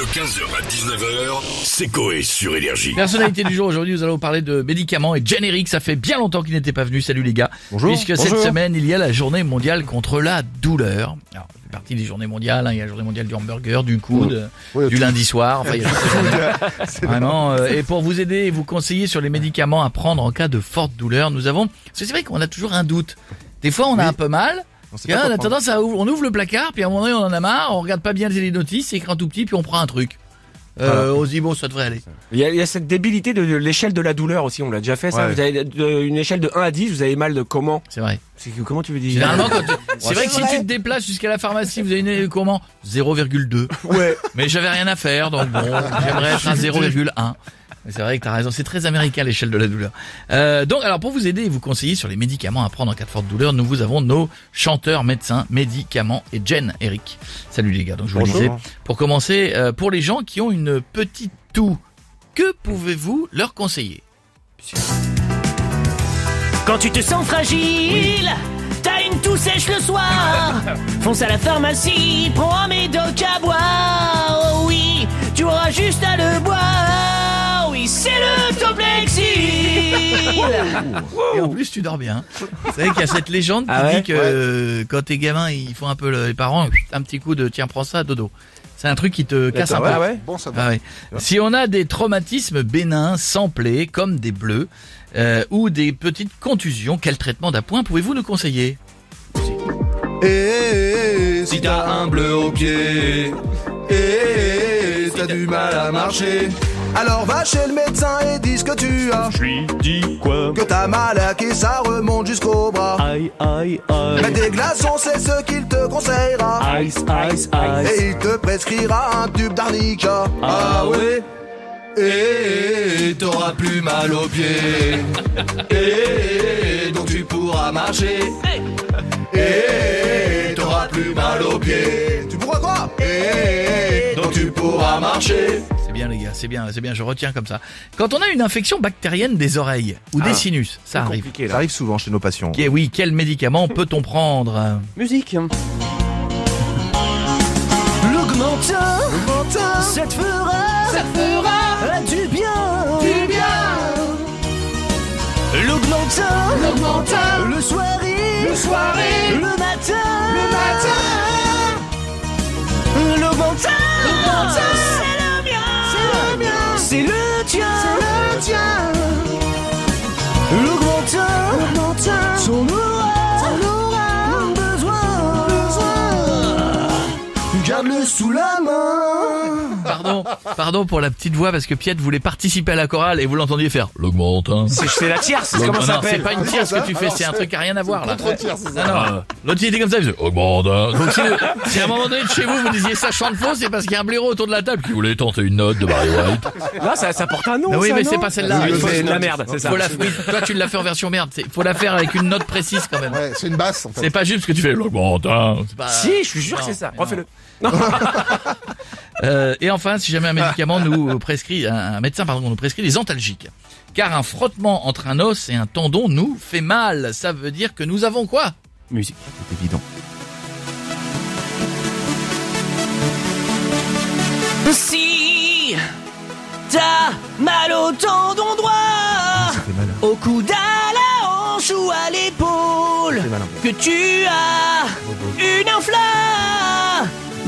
De 15h à 19h, c'est Coé sur Énergie. Personnalité du jour, aujourd'hui nous allons parler de médicaments et Eric, ça fait bien longtemps qu'il n'était pas venu, salut les gars. Bonjour. Puisque cette Bonjour. semaine il y a la journée mondiale contre la douleur. Alors, fait partie des journées mondiales, hein, il y a la journée mondiale du hamburger, du coude, Oui, du tout. lundi soir, enfin il y a toutes ces journées. Vraiment, euh, et pour vous aider et vous conseiller sur les médicaments à prendre en cas de forte douleur, nous avons, parce que c'est vrai qu'on a toujours un doute. Des fois on a un peu mal, On sait puis, pas on quoi a prendre. tendance à, ouvre- on ouvre le placard, puis à un moment donné on en a marre, on regarde pas bien les notices, c'est écrit un tout petit, puis on prend un truc. Euh, on se dit bon ça devrait aller. Il y, a, il y a cette débilité de, de l'échelle de la douleur aussi, on l'a déjà fait ça. Ouais. Vous avez de- une échelle de 1 à 10, vous avez mal de comment? C'est vrai. Comment tu veux dire? Généralement, quand tu- c'est vrai que si tu te déplaces jusqu'à la pharmacie, vous avez une comment? 0,2. Ouais. Mais j'avais rien à faire, donc bon, j'aimerais être à 0,1. C'est vrai que t'as raison, c'est très américain l'échelle de la douleur. Euh, donc, alors pour vous aider et vous conseiller sur les médicaments à prendre en cas de forte douleur, nous vous avons nos chanteurs, médecins, médicaments et Jen, Eric. Salut les gars. Donc je vous le Bonjour. disais, pour commencer, euh, pour les gens qui ont une petite toux, que pouvez-vous leur conseiller? Quand tu te sens fragile, t'as une toux sèche le soir. Fonce à la pharmacie, prends un médoc Et en plus, tu dors bien. Vous savez qu'il y a cette légende qui Ah ouais dit que euh, quand t'es gamin, ils font un peu le- les parents, un petit coup de tiens, prends ça, dodo. C'est un truc qui te casse un peu. Ah ouais Bon, ça Ah ouais. Si on a des traumatismes bénins, samplés, comme des bleus, euh, ou des petites contusions, quel traitement d'appoint pouvez-vous nous conseiller Et si t'as un bleu au pied, et t'as du mal à marcher, alors va chez le médecin et dis ce que tu as. Je lui dis quoi Que t'as mal à qui ça remonte jusqu'au bras. Aïe, aïe, aïe. Mais des glaçons, c'est ce qu'il te conseillera. Ice, ice, ice. Et il te prescrira un tube d'arnica. Ah ouais Et t'auras plus mal aux pieds. Et donc tu pourras marcher. Et t'auras plus mal aux pieds. Tu pourras quoi? Et donc tu pourras marcher. C'est bien les gars, c'est bien, c'est bien, je retiens comme ça. Quand on a une infection bactérienne des oreilles ou des sinus, ça arrive. compliqué Ça arrive souvent chez nos patients. Ok, oui, quel médicament peut-on prendre? Musique. L'augmentin, ça te fera, ça te fera du bien, du bien. L'augmentin, l'augmentin, le soirée, le soirée, matin, le matin. L'augmentin, Garde-le sous la main. Pardon, pardon pour la petite voix parce que Piette voulait participer à la chorale et vous l'entendiez faire l'augmentin. C'est la tierce, c'est comment ça non, c'est s'appelle pas une tierce que tu fais, c'est un truc à rien à voir là. Non. L'autre il était comme ça, il faisait augmentin. Donc si, à un moment donné de chez vous vous disiez ça chante faux, c'est parce qu'il y a un blaireau autour de la table qui voulait tenter une note de Barry White. Là, ça, ça porte un nom. Ah oui, ça, mais c'est pas celle-là. Il C'est de la merde, c'est ça. Faut la, oui, toi tu l'as fait en version merde. C'est- Faut la faire avec une note précise quand même. Ouais, c'est une basse en fait. C'est pas juste ce que tu fais l'augmentin. Pas- Si, je suis sûr que c'est ça. Refais-le. Euh, et enfin, si jamais un médicament nous prescrit, un, médecin pardon, nous prescrit des antalgiques, car un frottement entre un os et un tendon nous fait mal. Ça veut dire que nous avons quoi? Musique. C'est évident. Si t'as mal au tendon droit, mal. au coude, à la hanche ou à l'épaule, mal un que tu as une inflammation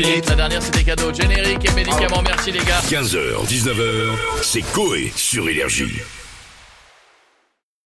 La dernière c'était cadeau. Générique et médicaments. Merci les gars. 15h, 19h, c'est Coé sur Énergie.